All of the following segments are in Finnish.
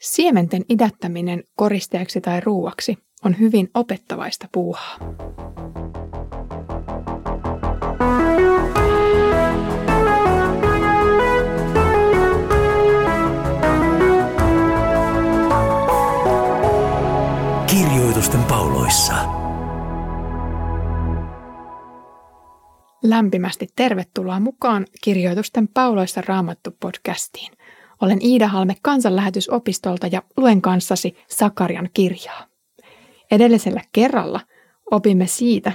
Siementen idättäminen koristeeksi tai ruuaksi on hyvin opettavaista puuhaa. Kirjoitusten pauloissa. Lämpimästi tervetuloa mukaan Kirjoitusten pauloissa raamattu podcastiin. Olen Iida Halme kansanlähetysopistolta ja luen kanssasi Sakarian kirjaa. Edellisellä kerralla opimme siitä,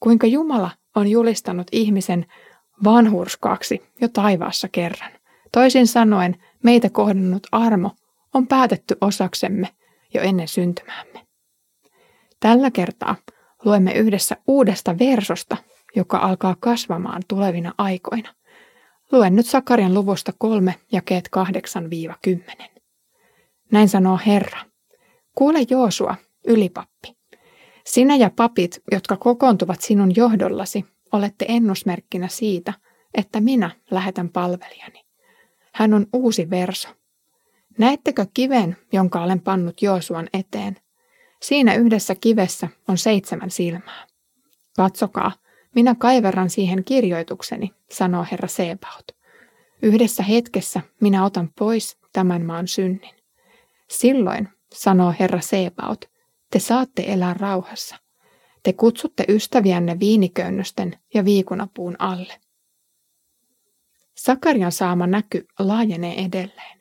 kuinka Jumala on julistanut ihmisen vanhurskaaksi jo taivaassa kerran. Toisin sanoen, meitä kohdannut armo on päätetty osaksemme jo ennen syntymäämme. Tällä kertaa luemme yhdessä uudesta versosta, joka alkaa kasvamaan tulevina aikoina. Luen nyt Sakarian luvusta kolme jakeet 8-10. Näin sanoo Herra. Kuule Joosua, ylipappi. Sinä ja papit, jotka kokoontuvat sinun johdollasi, olette ennusmerkkinä siitä, että minä lähetän palvelijani. Hän on uusi verso. Näettekö kiven, jonka olen pannut Joosuan eteen? Siinä yhdessä kivessä on seitsemän silmää. Katsokaa, minä kaiverran siihen kirjoitukseni, sanoo Herra Sebaot. Yhdessä hetkessä minä otan pois tämän maan synnin. Silloin, sanoo Herra Sebaot, te saatte elää rauhassa. Te kutsutte ystäviänne viiniköynnösten ja viikunapuun alle. Sakarian saama näky laajenee edelleen.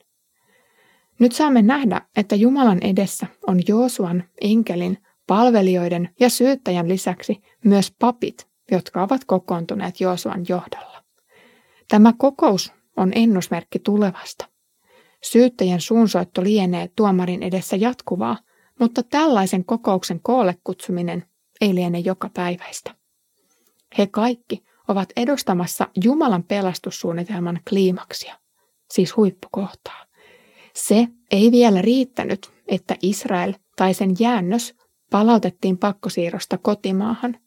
Nyt saamme nähdä, että Jumalan edessä on Joosuan, enkelin, palvelijoiden ja syyttäjän lisäksi myös papit, jotka ovat kokoontuneet Joosuan johdolla. Tämä kokous on ennusmerkki tulevasta. Syyttäjän suunsoitto lienee tuomarin edessä jatkuvaa, mutta tällaisen kokouksen koolle kutsuminen ei liene joka päiväistä. He kaikki ovat edustamassa Jumalan pelastussuunnitelman kliimaksia, siis huippukohtaa. Se ei vielä riittänyt, että Israel tai sen jäännös palautettiin pakkosiirrosta kotimaahan.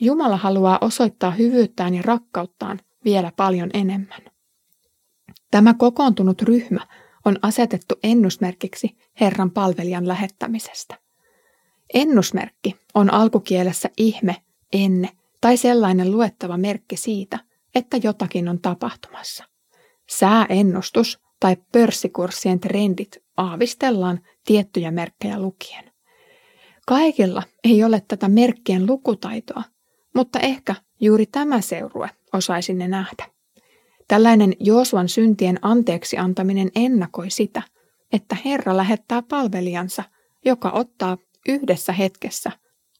Jumala haluaa osoittaa hyvyyttään ja rakkauttaan vielä paljon enemmän. Tämä kokoontunut ryhmä on asetettu ennusmerkiksi Herran palvelijan lähettämisestä. Ennusmerkki on alkukielessä ihme, enne tai sellainen luettava merkki siitä, että jotakin on tapahtumassa. Sääennustus tai pörssikurssien trendit aavistellaan tiettyjä merkkejä lukien. Kaikilla ei ole tätä merkkien lukutaitoa, mutta ehkä juuri tämä seurue osaisi ne nähdä. Tällainen Joosuan syntien anteeksi antaminen ennakoi sitä, että Herra lähettää palvelijansa, joka ottaa yhdessä hetkessä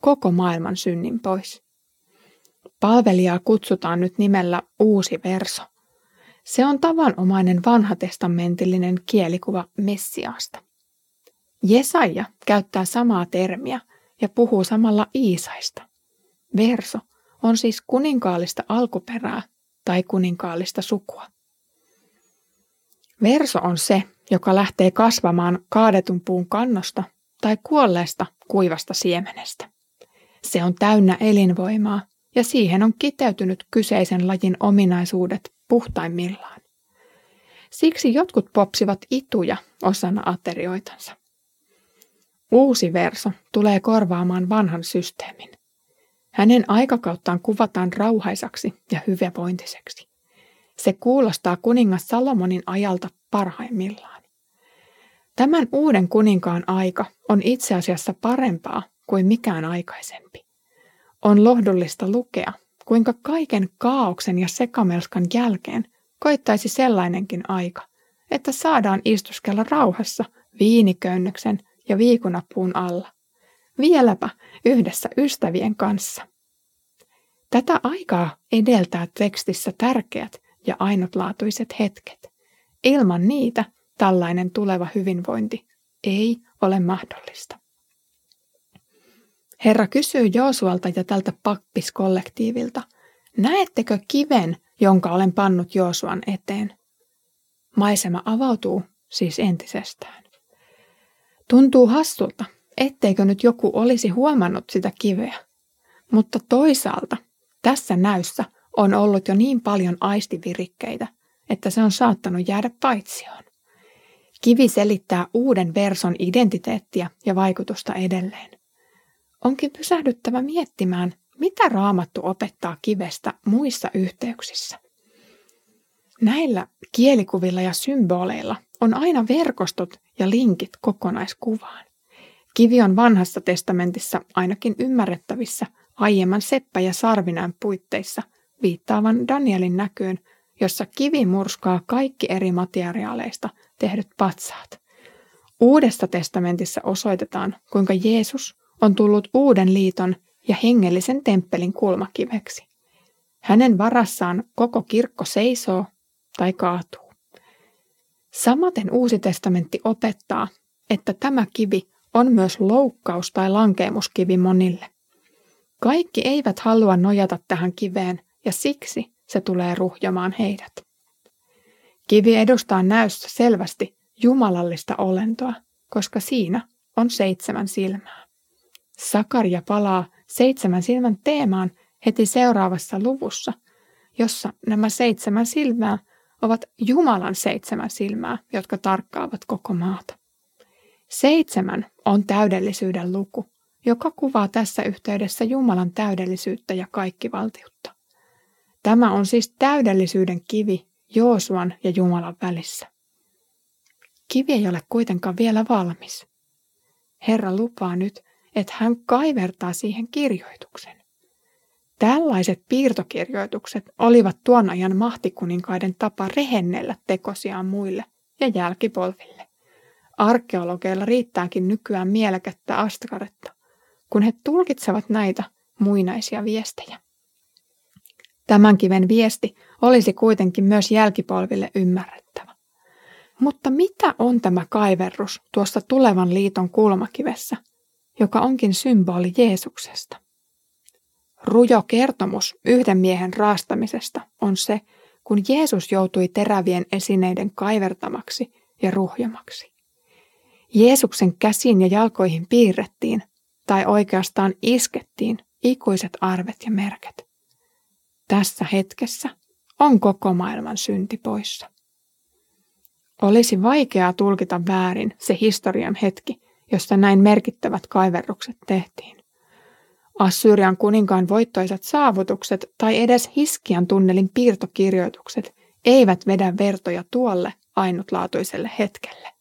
koko maailman synnin pois. Palvelijaa kutsutaan nyt nimellä uusi verso. Se on tavanomainen vanhatestamentillinen kielikuva Messiaasta. Jesaja käyttää samaa termiä ja puhuu samalla Iisaista. Verso on siis kuninkaallista alkuperää tai kuninkaallista sukua. Verso on se, joka lähtee kasvamaan kaadetun puun kannosta tai kuolleesta kuivasta siemenestä. Se on täynnä elinvoimaa ja siihen on kiteytynyt kyseisen lajin ominaisuudet puhtaimmillaan. Siksi jotkut popsivat ituja osana aterioitansa. Uusi verso tulee korvaamaan vanhan systeemin. Hänen aikakauttaan kuvataan rauhaisaksi ja hyvävointiseksi. Se kuulostaa kuningas Salomonin ajalta parhaimmillaan. Tämän uuden kuninkaan aika on itse asiassa parempaa kuin mikään aikaisempi. On lohdullista lukea, kuinka kaiken kaauksen ja sekamelskan jälkeen koittaisi sellainenkin aika, että saadaan istuskella rauhassa viiniköynnöksen ja viikunapuun alla. Vieläpä yhdessä ystävien kanssa. Tätä aikaa edeltää tekstissä tärkeät ja ainutlaatuiset hetket. Ilman niitä tällainen tuleva hyvinvointi ei ole mahdollista. Herra kysyy Joosualta ja tältä pappiskollektiivilta, näettekö kiven, jonka olen pannut Joosuan eteen? Maisema avautuu siis entisestään. Tuntuu hassulta, etteikö nyt joku olisi huomannut sitä kiveä. Mutta toisaalta tässä näyssä on ollut jo niin paljon aistivirikkeitä, että se on saattanut jäädä paitsioon. Kivi selittää uuden verson identiteettiä ja vaikutusta edelleen. Onkin pysähdyttävä miettimään, mitä raamattu opettaa kivestä muissa yhteyksissä. Näillä kielikuvilla ja symboleilla on aina verkostot ja linkit kokonaiskuvaan. Kivi on vanhassa testamentissa ainakin ymmärrettävissä aiemman seppä- ja sarvinään puitteissa viittaavan Danielin näkyyn, jossa kivi murskaa kaikki eri materiaaleista tehdyt patsaat. Uudessa testamentissa osoitetaan, kuinka Jeesus on tullut uuden liiton ja hengellisen temppelin kulmakiveksi. Hänen varassaan koko kirkko seisoo tai kaatuu. Samaten uusi testamentti opettaa, että tämä kivi on myös loukkaus tai lankeemuskivi monille. Kaikki eivät halua nojata tähän kiveen ja siksi se tulee ruhjamaan heidät. Kivi edustaa näyssä selvästi jumalallista olentoa, koska siinä on seitsemän silmää. Sakaria palaa seitsemän silmän teemaan heti seuraavassa luvussa, jossa nämä seitsemän silmää ovat Jumalan seitsemän silmää, jotka tarkkaavat koko maata. Seitsemän on täydellisyyden luku, joka kuvaa tässä yhteydessä Jumalan täydellisyyttä ja kaikkivaltiutta. Tämä on siis täydellisyyden kivi Joosuan ja Jumalan välissä. Kivi ei ole kuitenkaan vielä valmis. Herra lupaa nyt, että hän kaivertaa siihen kirjoituksen. Tällaiset piirtokirjoitukset olivat tuon ajan mahtikuninkaiden tapa rehennellä tekosiaan muille ja jälkipolville. Arkeologeilla riittääkin nykyään mielekättä askaretta, kun he tulkitsevat näitä muinaisia viestejä. Tämän kiven viesti olisi kuitenkin myös jälkipolville ymmärrettävä. Mutta mitä on tämä kaiverrus tuossa tulevan liiton kulmakivessä, joka onkin symboli Jeesuksesta? Rujo kertomus yhden miehen raastamisesta on se, kun Jeesus joutui terävien esineiden kaivertamaksi ja ruhjamaksi. Jeesuksen käsiin ja jalkoihin piirrettiin, tai oikeastaan iskettiin, ikuiset arvet ja merket. Tässä hetkessä on koko maailman synti poissa. Olisi vaikeaa tulkita väärin se historian hetki, josta näin merkittävät kaiverrukset tehtiin. Assyrian kuninkaan voittoisat saavutukset tai edes Hiskian tunnelin piirtokirjoitukset eivät vedä vertoja tuolle ainutlaatuiselle hetkelle.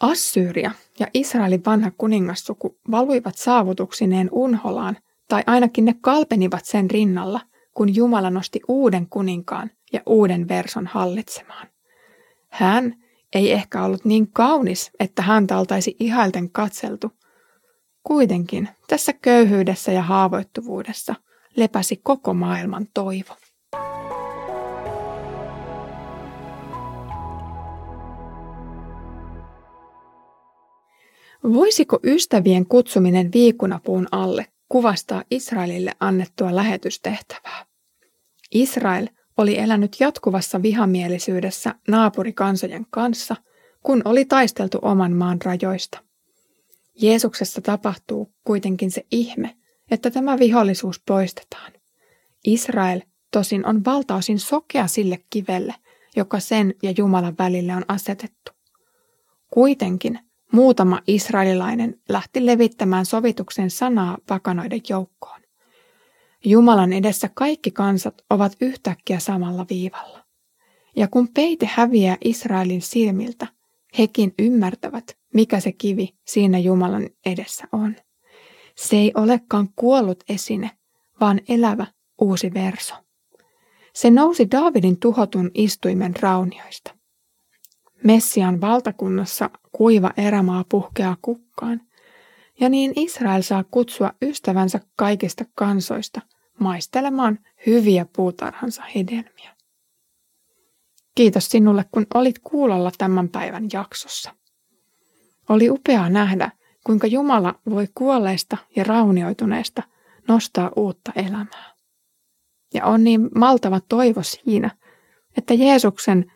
Assyria ja Israelin vanha kuningassuku valuivat saavutuksineen unholaan, tai ainakin ne kalpenivat sen rinnalla, kun Jumala nosti uuden kuninkaan ja uuden verson hallitsemaan. Hän ei ehkä ollut niin kaunis, että häntä oltaisi ihailten katseltu, Kuitenkin tässä köyhyydessä ja haavoittuvuudessa lepäsi koko maailman toivo. Voisiko ystävien kutsuminen viikunapuun alle kuvastaa Israelille annettua lähetystehtävää? Israel oli elänyt jatkuvassa vihamielisyydessä naapurikansojen kanssa, kun oli taisteltu oman maan rajoista. Jeesuksessa tapahtuu kuitenkin se ihme, että tämä vihollisuus poistetaan. Israel tosin on valtaosin sokea sille kivelle, joka sen ja Jumalan välille on asetettu. Kuitenkin muutama israelilainen lähti levittämään sovituksen sanaa pakanoiden joukkoon. Jumalan edessä kaikki kansat ovat yhtäkkiä samalla viivalla. Ja kun peite häviää Israelin silmiltä, hekin ymmärtävät, mikä se kivi siinä Jumalan edessä on. Se ei olekaan kuollut esine, vaan elävä uusi verso. Se nousi Daavidin tuhotun istuimen raunioista. Messian valtakunnassa kuiva erämaa puhkeaa kukkaan, ja niin Israel saa kutsua ystävänsä kaikista kansoista maistelemaan hyviä puutarhansa hedelmiä. Kiitos sinulle, kun olit kuulolla tämän päivän jaksossa. Oli upeaa nähdä, kuinka Jumala voi kuolleista ja raunioituneesta nostaa uutta elämää. Ja on niin maltava toivo siinä, että Jeesuksen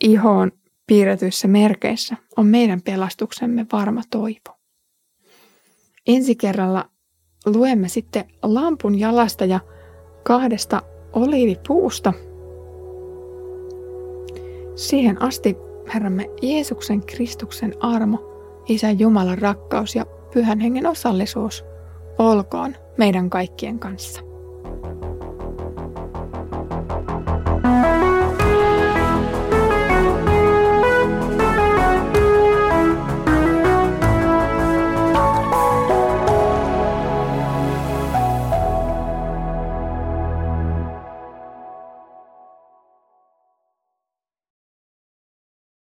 ihoon piirretyissä merkeissä on meidän pelastuksemme varma toivo. Ensi kerralla luemme sitten lampun jalasta ja kahdesta oliivipuusta. Siihen asti Herramme Jeesuksen Kristuksen armo, Isän Jumalan rakkaus ja Pyhän Hengen osallisuus olkoon meidän kaikkien kanssa.